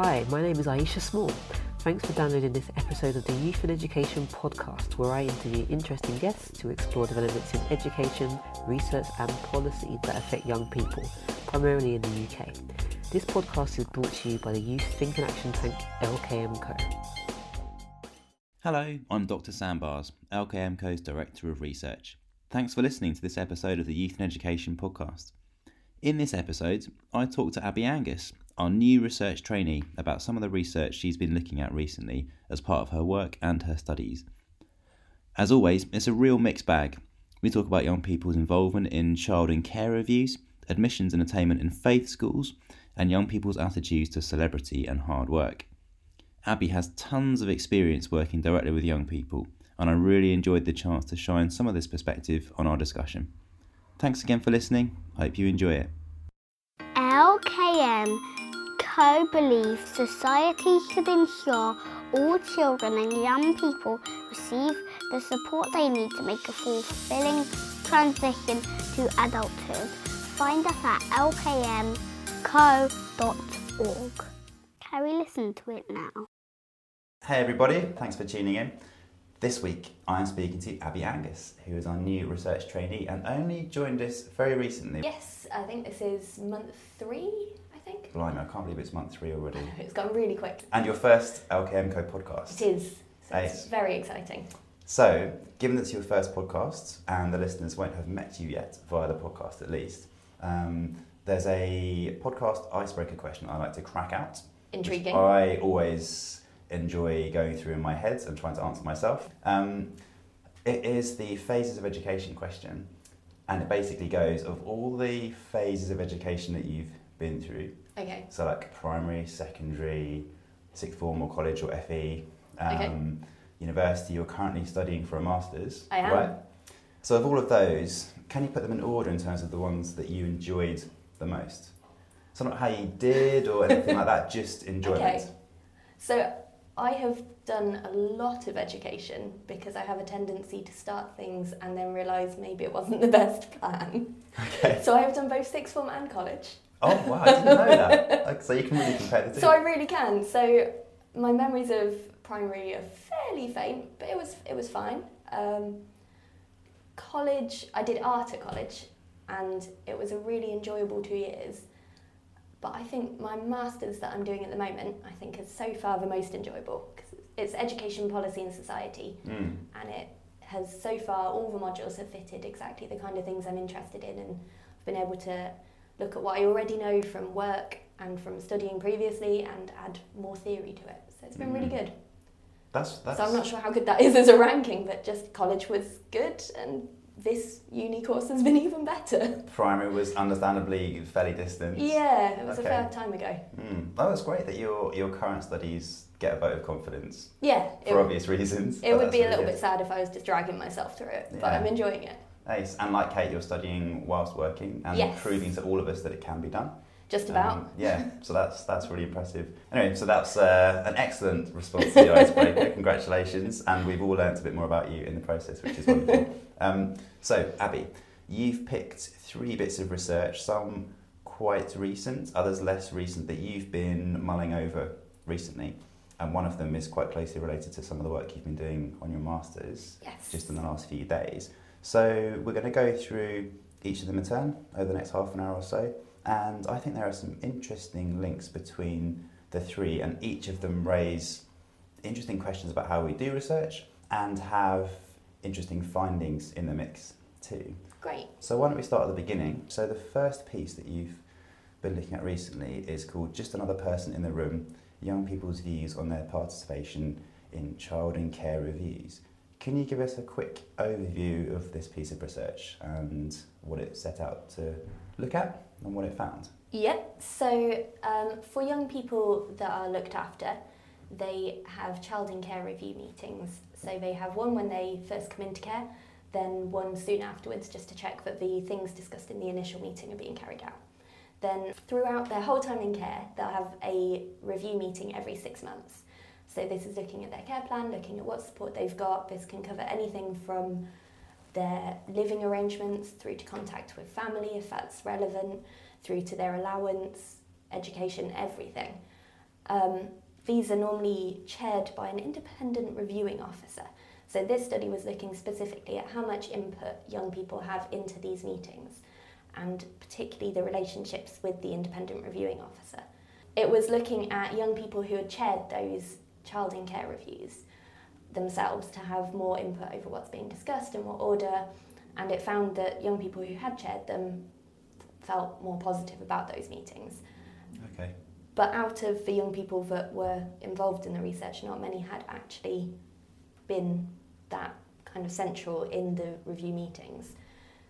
Hi, my name is Aisha Small. Thanks for downloading this episode of the Youth and Education podcast, where I interview interesting guests to explore developments in education, research, and policy that affect young people, primarily in the UK. This podcast is brought to you by the Youth Think and Action Tank LKMco. Hello, I'm Dr. Sam Baars, LKMco's Director of Research. Thanks for listening to this episode of the Youth and Education podcast. In this episode, I talk to Abi Angus, our new research trainee, about some of the research she's been looking at recently as part of her work and her studies. As always, it's a real mixed bag. We talk about young people's involvement in child in care reviews, admissions and attainment in faith schools, and young people's attitudes to celebrity and hard work. Abi has tons of experience working directly with young people, and I really enjoyed the chance to shine some of this perspective on our discussion. Thanks again for listening. I hope you enjoy it. LKM Co believes society should ensure all children and young people receive the support they need to make a fulfilling transition to adulthood. Find us at lkmco.org. Can we listen to it now? Hey everybody, thanks for tuning in. This week I am speaking to Abi Angus, who is our new research trainee and only joined us very recently. Yes, I think this is month three, I think. Blimey, I can't believe it's month three already. It's gone really quick. And your first LKMco podcast. It is. So it's very exciting. So, given that it's your first podcast and the listeners won't have met you yet via the podcast at least, um, there's a podcast icebreaker question I like to crack out. Intriguing. I always enjoy going through in my head and trying to answer myself. Um, it is the phases of education question, and it basically goes of all the phases of education that you've been through, Okay. so like primary, secondary, sixth form or college or FE, um, Okay. university, you're currently studying for a master's, I am. right? So of all of those, can you put them in order in terms of the ones that you enjoyed the most? So not how you did or anything like that, just enjoyment. Okay. So I have done a lot of education because I have a tendency to start things and then realise maybe it wasn't the best plan. Okay. So I have done both sixth form and college. Oh wow, I didn't know that. Like, so you can really compare the two. So I really can. So my memories of primary are fairly faint, but it was it was fine. Um, college, I did art at college, and it was a really enjoyable two years. But I think my masters that I'm doing at the moment, I think is so far the most enjoyable because it's education policy and society, Mm. and it has so far all the modules have fitted exactly the kind of things I'm interested in, and I've been able to look at what I already know from work and from studying previously and add more theory to it. So it's been really Mm. good. That's that's. So I'm not sure how good that is as a ranking, but just college was good, and this uni course has been even better. Primary was understandably fairly distant. Yeah, it was Okay. a fair time ago. Mm. Oh, that's great that your your current studies get a vote of confidence Yeah, for obvious reasons. it would be a little good. bit sad if I was just dragging myself through it, but I'm enjoying it. Nice. And like Kate, you're studying whilst working and Yes. proving to all of us that it can be done. Just about. Um, yeah, so that's that's really impressive. Anyway, so that's uh, an excellent response to the icebreaker. Congratulations, and we've all learnt a bit more about you in the process, which is wonderful. um, so, Abi, you've picked three bits of research, some quite recent, others less recent, that you've been mulling over recently, and one of them is quite closely related to some of the work you've been doing on your masters Yes. just in the last few days. So we're going to go through each of them in turn over the next half an hour or so. And I think there are some interesting links between the three, and each of them raise interesting questions about how we do research and have interesting findings in the mix too. Great. So why don't we start at the beginning? So the first piece that you've been looking at recently is called Just Another Person in the Room, Young People's Views on Their Participation in Child in Care Reviews. Can you give us a quick overview of this piece of research and what it set out to look at and what it found? Yep. So um, for young people that are looked after, they have child in care review meetings. So they have one when they first come into care, then one soon afterwards just to check that the things discussed in the initial meeting are being carried out. Then throughout their whole time in care, they'll have a review meeting every six months. So this is looking at their care plan, looking at what support they've got. This can cover anything from their living arrangements through to contact with family if that's relevant, through to their allowance, education, everything. Um, these are normally chaired by an independent reviewing officer. So this study was looking specifically at how much input young people have into these meetings and particularly the relationships with the independent reviewing officer. It was looking at young people who had chaired those child in care reviews themselves to have more input over what's being discussed and what order and it found that young people who had chaired them felt more positive about those meetings. Okay. But out of the young people that were involved in the research, not many had actually been that kind of central in the review meetings.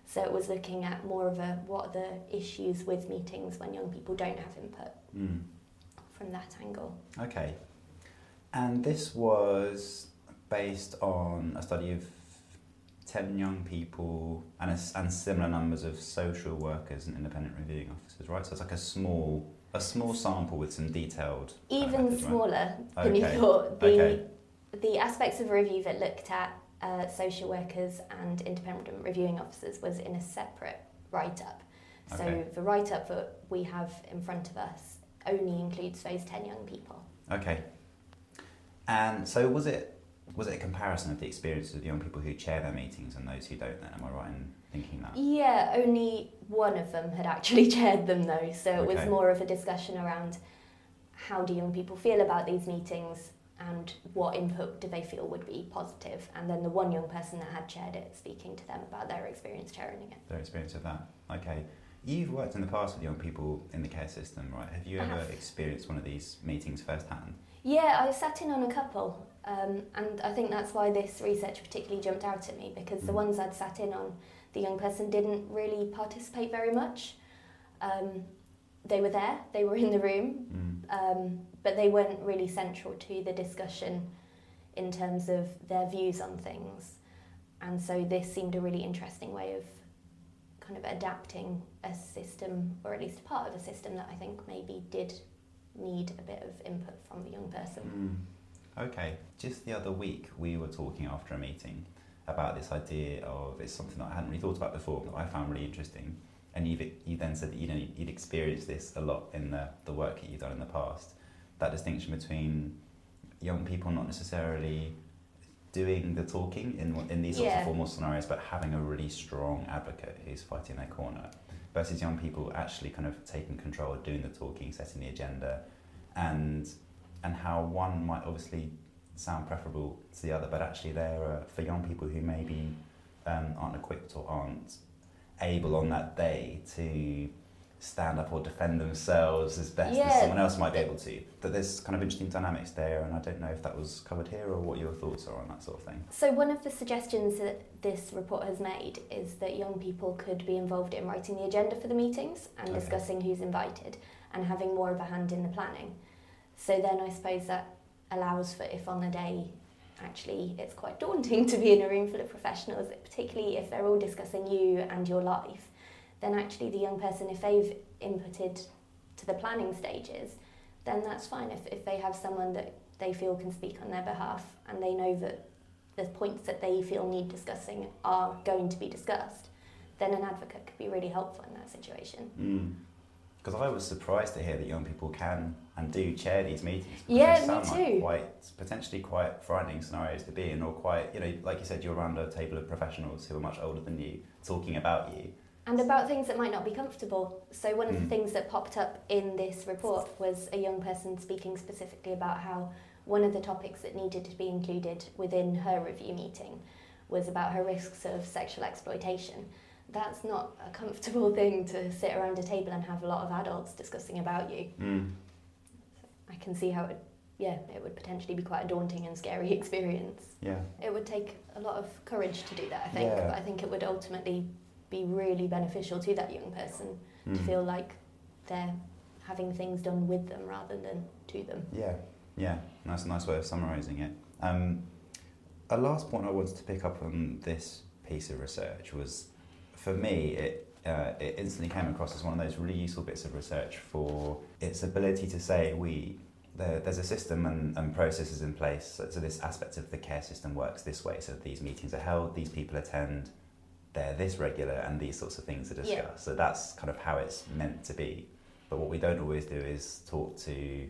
So it was looking at more of a what are the issues with meetings when young people don't have input Mm. from that angle. Okay. And this was based on a study of 10 young people and, a and similar numbers of social workers and independent reviewing officers, right? So it's like a small a small sample with some detailed kind of Even methods, right? smaller than you thought. The Okay. the aspects of review that looked at uh, social workers and independent reviewing officers was in a separate write up. So Okay. the write up that we have in front of us only includes those 10 young people. Okay. And so was it was it a comparison of the experiences of the young people who chair their meetings and those who don't then? Am I right in thinking that? Yeah, only one of them had actually chaired them though, so it was more of a discussion around how do young people feel about these meetings and what input do they feel would be positive? positive, and then the one young person that had chaired it speaking to them about their experience chairing it. Their experience of that. Okay. You've worked in the past with young people in the care system, right? Have you I ever have. experienced one of these meetings firsthand? Yeah, I sat in on a couple, um, and I think that's why this research particularly jumped out at me because the Mm. ones I'd sat in on, the young person didn't really participate very much. Um, they were there, they were in the room, Mm. um, but they weren't really central to the discussion in terms of their views on things. And so this seemed a really interesting way of kind of adapting a system, or at least part of a system that I think maybe did need a bit of input from the young person. Mm. Okay. Just the other week, we were talking after a meeting about this idea of it's something that I hadn't really thought about before, that I found really interesting. And you've, you then said that you know you'd experienced this a lot in the, the work that you've done in the past. That distinction between young people not necessarily doing the talking in in these sorts Yeah. of formal scenarios, but having a really strong advocate who's fighting their corner, versus young people actually kind of taking control, doing the talking, setting the agenda, and and how one might obviously sound preferable to the other, but actually there are for young people who maybe um, aren't equipped or aren't able on that day to stand up or defend themselves as best Yeah. as someone else might be able to. That there's kind of interesting dynamics there, and I don't know if that was covered here or what your thoughts are on that sort of thing. So, one of the suggestions that this report has made is that young people could be involved in writing the agenda for the meetings and Okay. discussing who's invited and having more of a hand in the planning. So, then I suppose that allows for if on the day actually it's quite daunting to be in a room full of professionals, particularly if they're all discussing you and your life, then actually the young person, if they've inputted to the planning stages, then that's fine. If, if they have someone that they feel can speak on their behalf and they know that the points that they feel need discussing are going to be discussed, then an advocate could be really helpful in that situation. Mm. Because I was surprised to hear that young people can and do chair these meetings. Yeah, they me sound like too. quite potentially quite frightening scenarios to be in, or quite you know, like you said, you're around a table of professionals who are much older than you talking about you. And about things that might not be comfortable. So, one of Mm. the things that popped up in this report was a young person speaking specifically about how one of the topics that needed to be included within her review meeting was about her risks of sexual exploitation. That's not a comfortable thing to sit around a table and have a lot of adults discussing about you. I can see how it, yeah, it would potentially be quite a daunting and scary experience. Yeah. It would take a lot of courage to do that, I think. Yeah. But I think it would ultimately be really beneficial to that young person to Mm. feel like they're having things done with them rather than to them. Yeah, yeah, that's a nice way of summarising it. Um, a last point I wanted to pick up on this piece of research was, for me, it uh, it instantly came across as one of those really useful bits of research for its ability to say we there, there's a system and, and processes in place. So, so this aspect of the care system works this way. So these meetings are held, these people attend, they're this regular, and these sorts of things are discussed. Yeah. So that's kind of how it's meant to be. But what we don't always do is talk to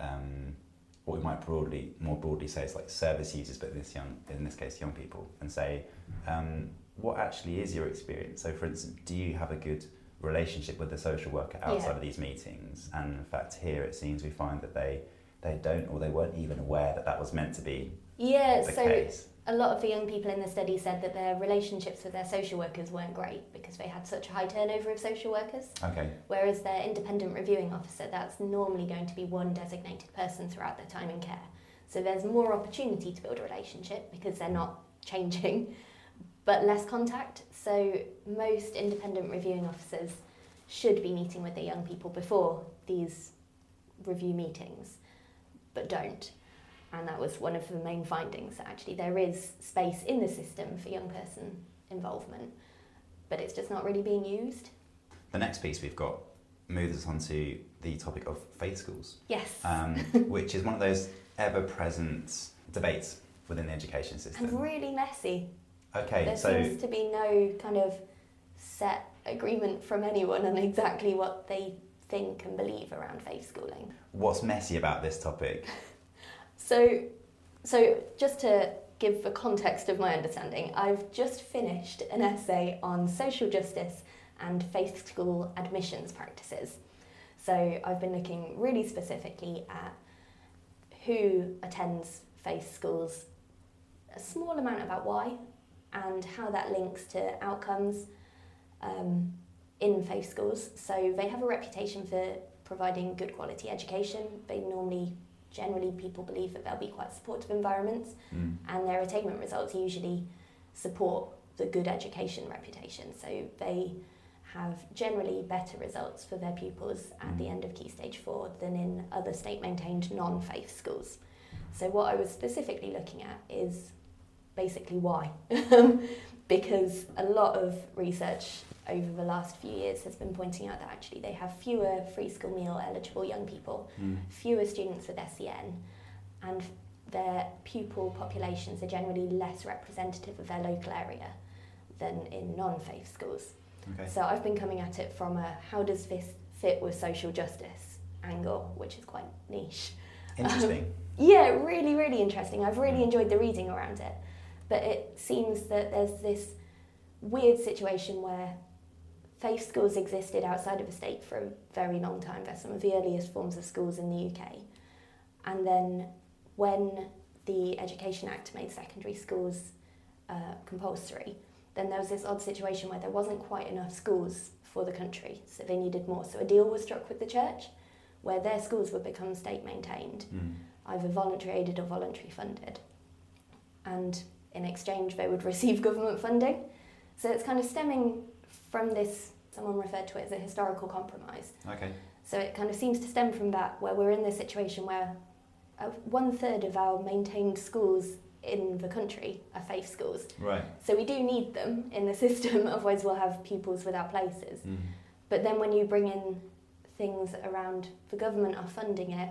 um, what we might broadly, more broadly say is like service users, but in this young, in this case, young people, and say, um, what actually is your experience? So, for instance, do you have a good relationship with the social worker outside Yeah. of these meetings? And in fact, here it seems we find that they they don't, or they weren't even aware that that was meant to be Yeah, the so case. A lot of the young people in the study said that their relationships with their social workers weren't great because they had such a high turnover of social workers. Okay. Whereas their independent reviewing officer, that's normally going to be one designated person throughout their time in care. So there's more opportunity to build a relationship because they're not changing, but less contact. So most independent reviewing officers should be meeting with the young people before these review meetings, but don't. And that was one of the main findings that actually there is space in the system for young person involvement, but it's just not really being used. The next piece we've got moves us onto the topic of faith schools, Yes. um, which is one of those ever-present debates within the education system. and really messy. Okay, there so seems to be no kind of set agreement from anyone on exactly what they think and believe around faith schooling. what's messy about this topic? So, so just to give the context of my understanding, I've just finished an essay on social justice and faith school admissions practices. So I've been looking really specifically at who attends faith schools, a small amount about why, and how that links to outcomes um, in faith schools. So they have a reputation for providing good quality education. They normally, generally, people believe that they'll be quite supportive environments, Mm. and their attainment results usually support the good education reputation. So they have generally better results for their pupils at the Mm. end of Key Stage 4 than in other state maintained non faith schools. So, what I was specifically looking at is basically why. because a lot of research over the last few years has been pointing out that actually they have fewer free school meal eligible young people, Mm. fewer students with SEN, and their pupil populations are generally less representative of their local area than in non faith schools. Okay. So I've been coming at it from a how does this fit with social justice angle, which is quite niche. Interesting. Yeah, really, really interesting. I've really enjoyed the reading around it. But it seems that there's this weird situation where faith schools existed outside of the state for a very long time. They're some of the earliest forms of schools in the UK. And then when the Education Act made secondary schools uh, compulsory, then there was this odd situation where there wasn't quite enough schools for the country, so they needed more. So a deal was struck with the church where their schools would become state maintained Mm. either voluntary aided or voluntary funded. And in exchange, they would receive government funding. So it's kind of stemming from this, someone referred to it as a historical compromise. Okay. So it kind of seems to stem from that, where we're in this situation where uh, one third of our maintained schools in the country are faith schools. Right. So we do need them in the system, otherwise, we'll have pupils without places. Mm. But then when you bring in things around the government are funding it,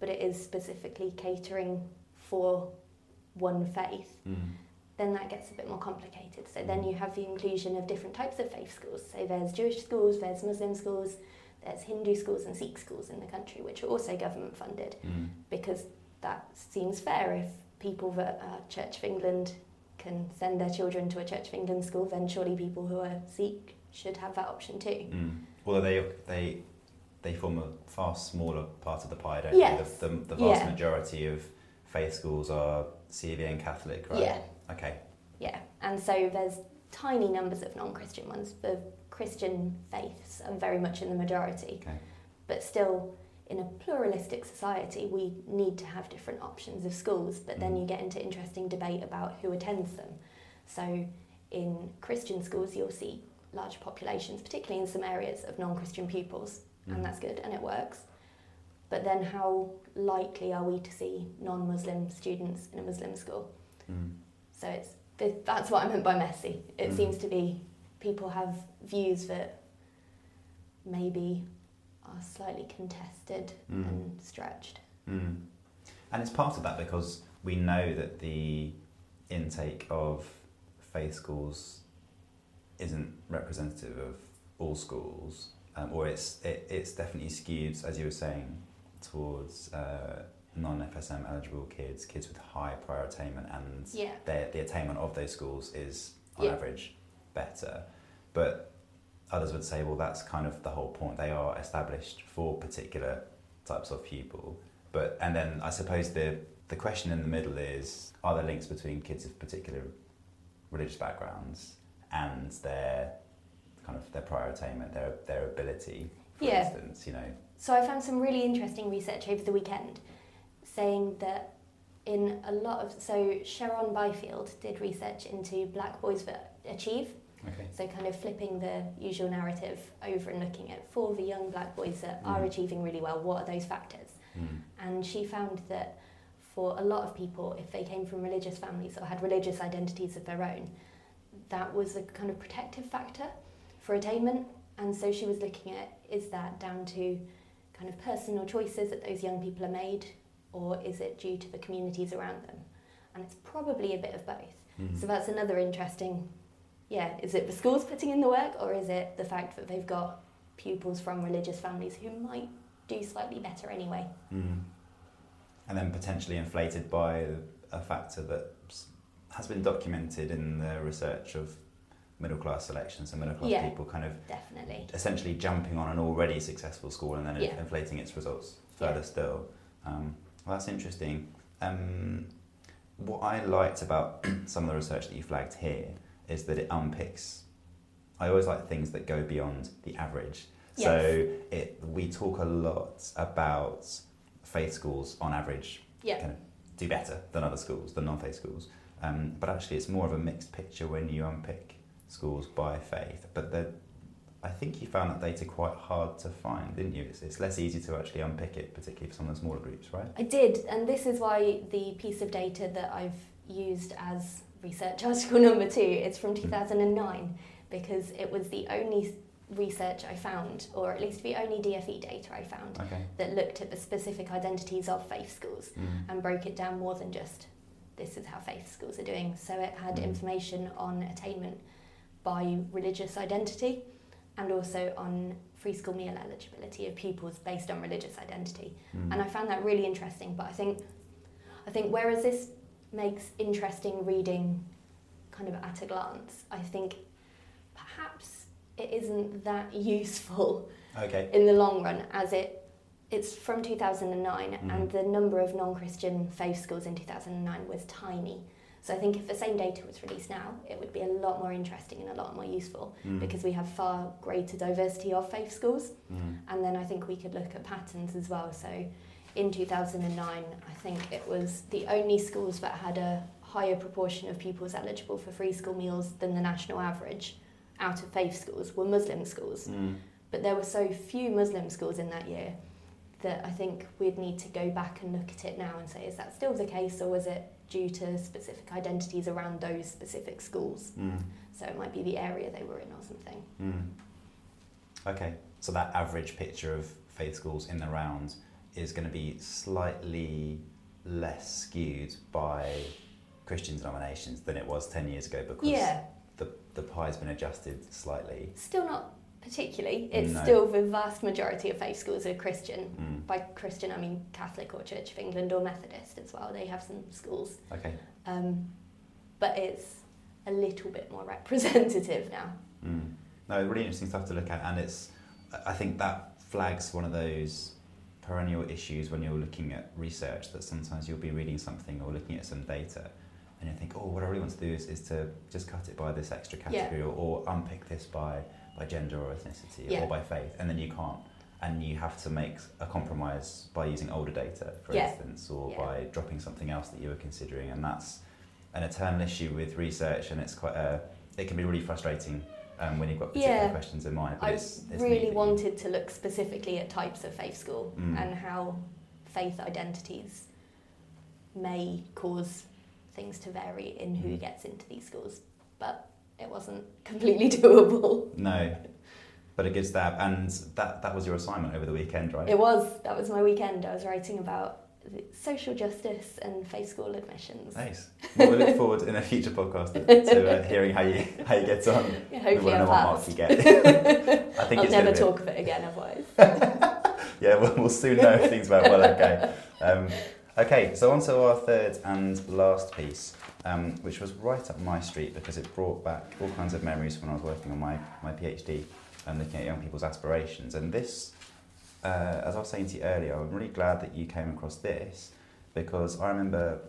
but it is specifically catering for one faith, Mm. Then that gets a bit more complicated. So then you have the inclusion of different types of faith schools. So there's Jewish schools, there's Muslim schools, there's Hindu schools and Sikh schools in the country, which are also government funded, Mm. because that seems fair if people that are Church of England can send their children to a Church of England school, then surely people who are Sikh should have that option too. Mm. Although they they they form a far smaller part of the pie, don't Yes. they? The, the, the vast Yeah. majority of faith schools are CVA and Catholic, right? Yeah. Okay. Yeah, and so there's tiny numbers of non-Christian ones. The Christian faiths are very much in the majority, Okay. but still, in a pluralistic society, we need to have different options of schools. But then Mm. you get into interesting debate about who attends them. So, in Christian schools, you'll see large populations, particularly in some areas, of non-Christian pupils, Mm. and that's good and it works. But then, how likely are we to see non-Muslim students in a Muslim school? Mm. So it's that's what I meant by messy. It Mm. seems to be people have views that maybe are slightly contested Mm. and stretched. Mm. And it's part of that because we know that the intake of faith schools isn't representative of all schools, um, or it's it, it's definitely skewed, as you were saying, towards uh, non-FSM eligible kids, kids with high prior attainment, and Yeah. their, the attainment of those schools is on Yeah. average better. But others would say, well, that's kind of the whole point. They are established for particular types of pupil. But and then I suppose the the question in the middle is: Are there links between kids of particular religious backgrounds and their kind of their prior attainment, their their ability, for Yeah. instance, you know? So I found some really interesting research over the weekend saying that in a lot of so Cheron Byfield did research into black boys that achieve. Okay. So kind of flipping the usual narrative over and looking at for the young black boys that are Mm. achieving really well, what are those factors? Mm. And she found that for a lot of people, if they came from religious families or had religious identities of their own, that was a kind of protective factor for attainment. And so she was looking at is that down to kind of personal choices that those young people are made, or is it due to the communities around them? And it's probably a bit of both. Mm. So that's another interesting, yeah, is it the schools putting in the work, or is it the fact that they've got pupils from religious families who might do slightly better anyway? Mm. And then potentially inflated by a factor that has been documented in the research of middle class selections and middle class Yeah. people kind of Definitely. essentially jumping on an already successful school and then Yeah. inflating its results further Yeah. still. Um, well, that's interesting. Um, what I liked about some of the research that you flagged here is that it unpicks. I always like things that go beyond the average. So it, we talk a lot about faith schools on average Yeah. kind of do better than other schools, than non-faith schools. Um, but actually, it's more of a mixed picture when you unpick schools by faith. But the, I think you found that data quite hard to find, didn't you? It's, it's less easy to actually unpick it, particularly for some of the smaller groups, right? I did, and this is why the piece of data that I've used as research article number two is from 2009 because it was the only research I found, or at least the only DFE data I found, Okay. that looked at the specific identities of faith schools Mm. and broke it down more than just this is how faith schools are doing. So it had Mm. information on attainment by religious identity and also on free school meal eligibility of pupils based on religious identity. Mm. And I found that really interesting. But I think, I think whereas this makes interesting reading kind of at a glance, I think perhaps it isn't that useful Okay. in the long run as it it's from 2009 Mhm. and the number of non-christian faith schools in 2009 was tiny so i think if the same data was released now it would be a lot more interesting and a lot more useful Mm. because we have far greater diversity of faith schools Mm. and then i think we could look at patterns as well so in 2009 i think it was the only schools that had a higher proportion of pupils eligible for free school meals than the national average out of faith schools were muslim schools Mm. but there were so few Muslim schools in that year that I think we'd need to go back and look at it now and say, is that still the case, or was it due to specific identities around those specific schools? Mm. So it might be the area they were in or something. Mm. Okay, so that average picture of faith schools in the round is going to be slightly less skewed by Christian denominations than it was 10 years ago because Yeah, the, the pie's been adjusted slightly. still not particularly. It's No. still the vast majority of faith schools are Christian. Mm. By Christian, I mean Catholic or Church of England or Methodist as well. They have some schools. Okay. Um, but it's a little bit more representative now. Mm. No, really interesting stuff to look at, and it's. I think that flags one of those perennial issues when you're looking at research that sometimes you'll be reading something or looking at some data, and you think, oh, what I really want to do is, is to just cut it by this extra Yeah. category or, or unpick this by by gender or ethnicity Yeah. or by faith, and then you can't. And you have to make a compromise by using older data, for Yeah. instance, or by dropping something else that you were considering, and that's an eternal issue with research, and it's quite a, it can be really frustrating um, when you've got particular Yeah. questions in mind. But I it's, it's really wanted to look specifically at types of faith school Mm. and how faith identities may cause things to vary in who Mm. gets into these schools, but it wasn't completely doable. No, but a good stab, and that that was your assignment over the weekend, right? It was, that was my weekend. I was writing about social justice and faith school admissions. Nice. Well, we look forward in a future podcast to uh, hearing how you how you get on. Yeah, we hopefully want to I know what mark you get. I think I'll never talk of it again otherwise. Yeah, yeah, we'll, we'll soon know if things went well. Okay. Um, okay, so on to our third and last piece, um, which was right up my street because it brought back all kinds of memories when I was working on my, my PhD and looking at young people's aspirations. And this, uh, as I was saying to you earlier, I'm really glad that you came across this because I remember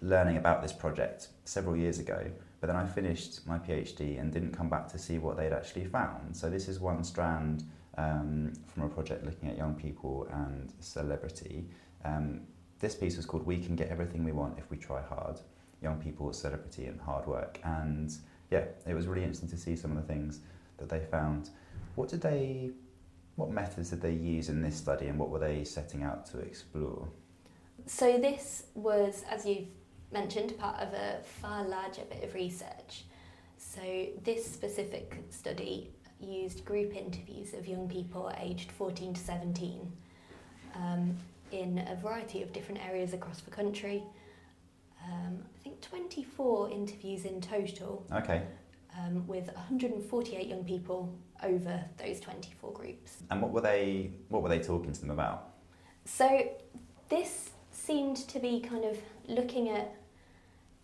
learning about this project several years ago, but then I finished my PhD and didn't come back to see what they'd actually found. So this is one strand um, from a project looking at young people and celebrity. Um, this piece was called We Can Get Everything We Want If We Try Hard Young People, Celebrity and Hard Work. And yeah, it was really interesting to see some of the things that they found. What did they, what methods did they use in this study and what were they setting out to explore? So this was, as you've mentioned, part of a far larger bit of research. So this specific study used group interviews of young people aged 14 to 17 um, in a variety of different areas across the country. Um, I think 24 interviews in total. Okay. Um, with 148 young people over those 24 groups. And what were they? What were they talking to them about? So this seemed to be kind of looking at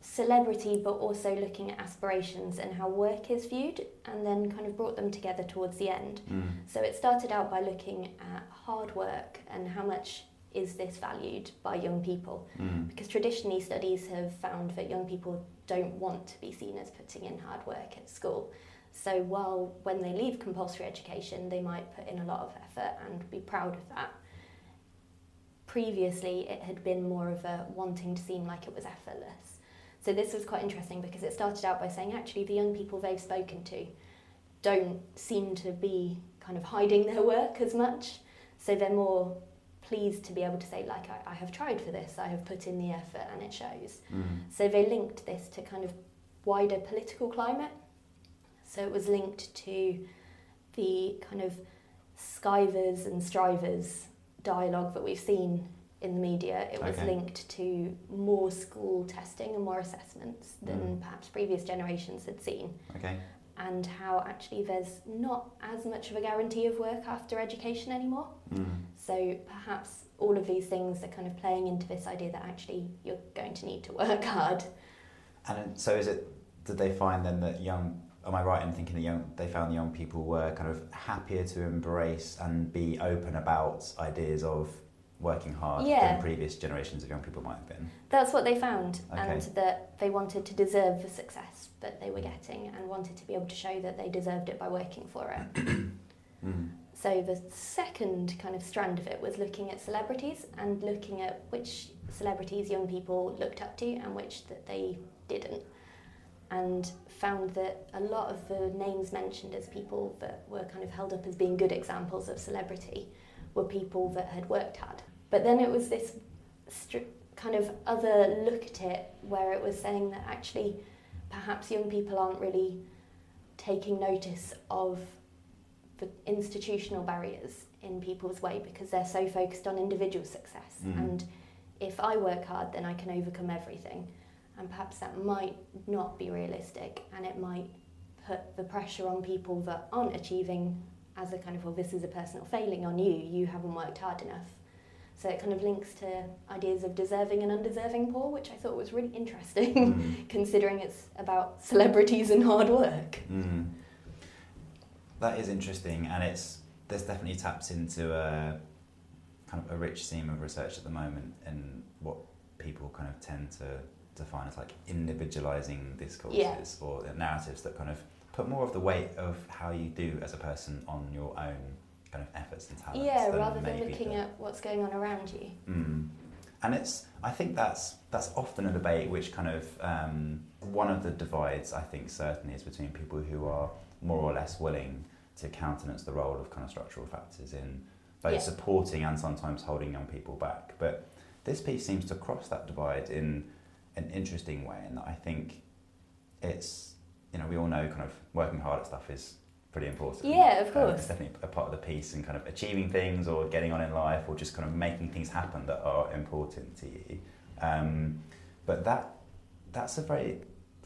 celebrity but also looking at aspirations and how work is viewed and then kind of brought them together towards the end. Mm. So it started out by looking at hard work and how much is this valued by young people Mm. because traditionally studies have found that young people don't want to be seen as putting in hard work at school. So while when they leave compulsory education they might put in a lot of effort and be proud of that, previously it had been more of a wanting to seem like it was effortless. So this was quite interesting because it started out by saying actually the young people they've spoken to don't seem to be kind of hiding their work as much. So they're more pleased to be able to say like I, I have tried for this, I have put in the effort and it shows. Mm. So they linked this to kind of wider political climate. So it was linked to the kind of skivers and strivers dialogue that we've seen in the media. It was Okay. linked to more school testing and more assessments than Mm. perhaps previous generations had seen. Okay. And how actually there's not as much of a guarantee of work after education anymore. Mm. So perhaps all of these things are kind of playing into this idea that actually you're going to need to work hard. And so is it? Did they find then that young? Am I right in thinking that young? They found the young people were kind of happier to embrace and be open about ideas of working hard Yeah. than previous generations of young people might have been. That's what they found, Okay. and that they wanted to deserve the success that they were getting and wanted to be able to show that they deserved it by working for it. Mm. so, the second kind of strand of it was looking at celebrities and looking at which celebrities young people looked up to and which that they didn't. And found that a lot of the names mentioned as people that were kind of held up as being good examples of celebrity were people that had worked hard. But then it was this str- kind of other look at it where it was saying that actually perhaps young people aren't really taking notice of the institutional barriers in people's way because they're so focused on individual success. Mm. and if I work hard then I can overcome everything. And perhaps that might not be realistic and it might put the pressure on people that aren't achieving as a kind of well this is a personal failing on you. You haven't worked hard enough so it kind of links to ideas of deserving and undeserving poor which I thought was really interesting Mm. considering it's about celebrities and hard work Mm. That is interesting, and it's there's definitely taps into a kind of a rich seam of research at the moment, and what people kind of tend to define as like individualizing discourses Yeah. or narratives that kind of put more of the weight of how you do as a person on your own kind of efforts and talents. yeah than rather than looking the- at what's going on around you Mm. And it's, I think that's that's often a debate which kind of um, one of the divides I think certainly is between people who are more or less willing to countenance the role of kind of structural factors in both Yeah. supporting and sometimes holding young people back. But this piece seems to cross that divide in an interesting way, and I think it's you know we all know kind of working hard at stuff is pretty important. Yeah, of Um, course. it's definitely a part of the piece and kind of achieving things or getting on in life or just kind of making things happen that are important to you. Um, but that that's a very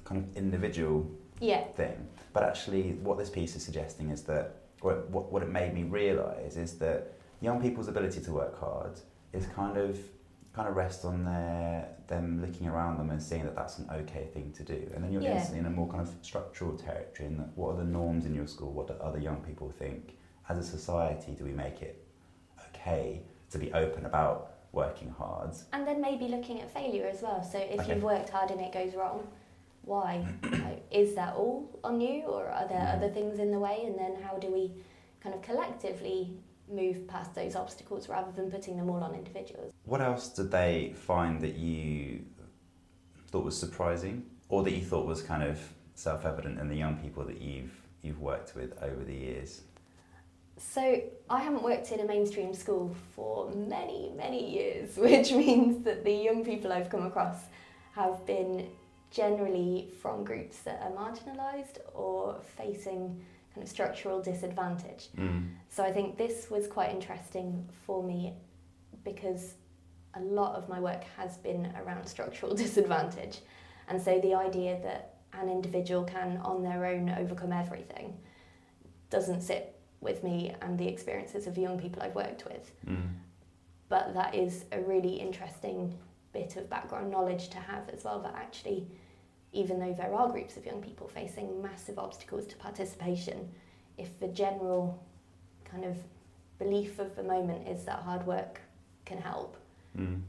kind of individual yeah thing. But actually, what this piece is suggesting is that, or what, what it made me realise is that young people's ability to work hard is kind of kind of rest on their them looking around them and seeing that that's an okay thing to do, and then you're Yeah. instantly in a more kind of structural territory. And what are the norms in your school? What do other young people think? As a society, do we make it okay to be open about working hard? And then maybe looking at failure as well. So if Okay. you've worked hard and it goes wrong, why? Like, is that all on you, or are there Mhm. other things in the way? And then how do we kind of collectively move past those obstacles rather than putting them all on individuals? What else did they find that you thought was surprising, or that you thought was kind of self-evident in the young people that you've you've worked with over the years? So I haven't worked in a mainstream school for many, many years, which means that the young people I've come across have been generally from groups that are marginalised or facing kind of structural disadvantage. Mm. So I think this was quite interesting for me because a lot of my work has been around structural disadvantage. And so the idea that an individual can on their own overcome everything doesn't sit with me and the experiences of young people I've worked with. Mm. But that is a really interesting bit of background knowledge to have as well that actually even though there are groups of young people facing massive obstacles to participation, if the general kind of belief of the moment is that hard work can help, Mm.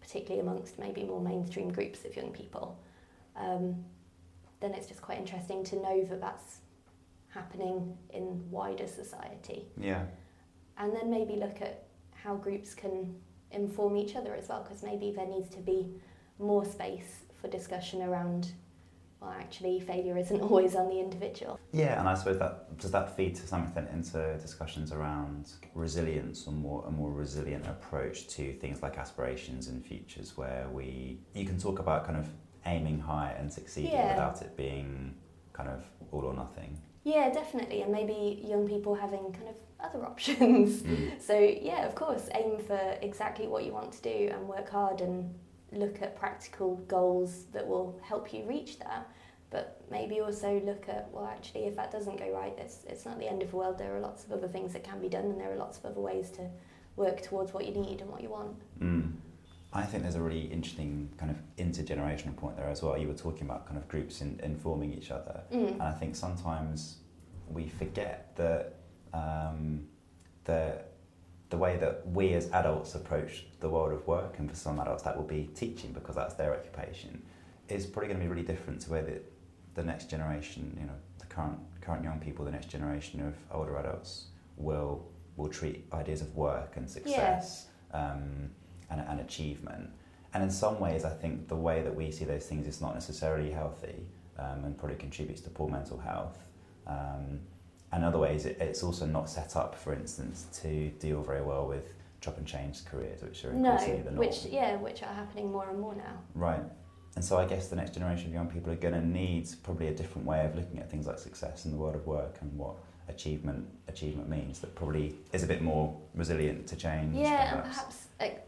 particularly amongst maybe more mainstream groups of young people, um, then it's just quite interesting to know that that's happening in wider society. Yeah. And then maybe look at how groups can inform each other as well, because maybe there needs to be more space for discussion around, well, actually, failure isn't always on the individual. Yeah, and I suppose that does that feed to some extent into discussions around resilience or more a more resilient approach to things like aspirations and futures, where we you can talk about kind of aiming high and succeeding Yeah. without it being kind of all or nothing. Yeah, definitely, and maybe young people having kind of other options. Mm. So, yeah, of course, aim for exactly what you want to do and work hard and look at practical goals that will help you reach that. But maybe also look at, well, actually, if that doesn't go right, it's, it's not the end of the world. There are lots of other things that can be done, and there are lots of other ways to work towards what you need and what you want. Mm. I think there's a really interesting kind of intergenerational point there as well. You were talking about kind of groups in, informing each other. Mm. And I think sometimes we forget that um, the the way that we as adults approach the world of work, and for some adults that will be teaching because that's their occupation, is probably going to be really different to where the, the next generation, you know, the current current young people, the next generation of older adults will will treat ideas of work and success um, and, and achievement. And in some ways, I think the way that we see those things is not necessarily healthy um, and probably contributes to poor mental health. Um, and other ways, it, it's also not set up, for instance, to deal very well with chop and change careers, which are No, increasingly the norm. which, yeah, which are happening more and more now. Right. And so I guess the next generation of young people are going to need probably a different way of looking at things like success in the world of work and what achievement achievement means that probably is a bit more resilient to change. Yeah, and perhaps like,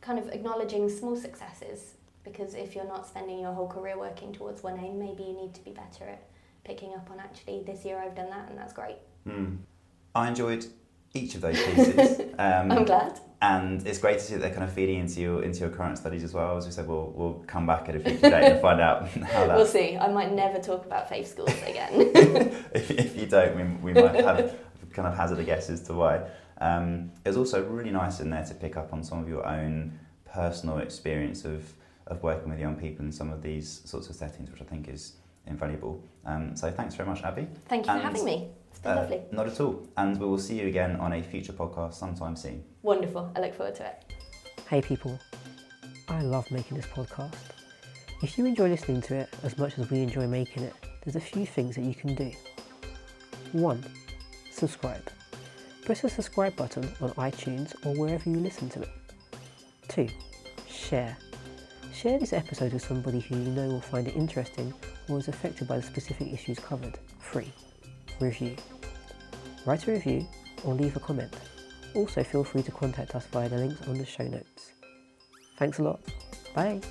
kind of acknowledging small successes because if you're not spending your whole career working towards one aim, maybe you need to be better at picking up on actually this year I've done that and that's great. Hmm. I enjoyed each of those pieces. um, I'm glad. And it's great to see that they're kind of feeding into your into your current studies as well. As we said, we'll we'll come back at a future date and find out how that. We'll see. I might never talk about faith schools again. if, if you don't, we, we might have kind of hazard a guess as to why. Um, it was also really nice in there to pick up on some of your own personal experience of, of working with young people in some of these sorts of settings, which I think is invaluable. Um, so thanks very much, Abi. Thank you for having me. It's been Uh, lovely. Not at all. And we will see you again on a future podcast sometime soon. Wonderful. I look forward to it. Hey people, I love making this podcast. If you enjoy listening to it as much as we enjoy making it, there's a few things that you can do. 1. Subscribe. Press the subscribe button on iTunes or wherever you listen to it. 2. Share. Share this episode with somebody who you know will find it interesting or is affected by the specific issues covered. Free. Review. Write a review or leave a comment. Also, feel free to contact us via the links on the show notes. Thanks a lot. Bye.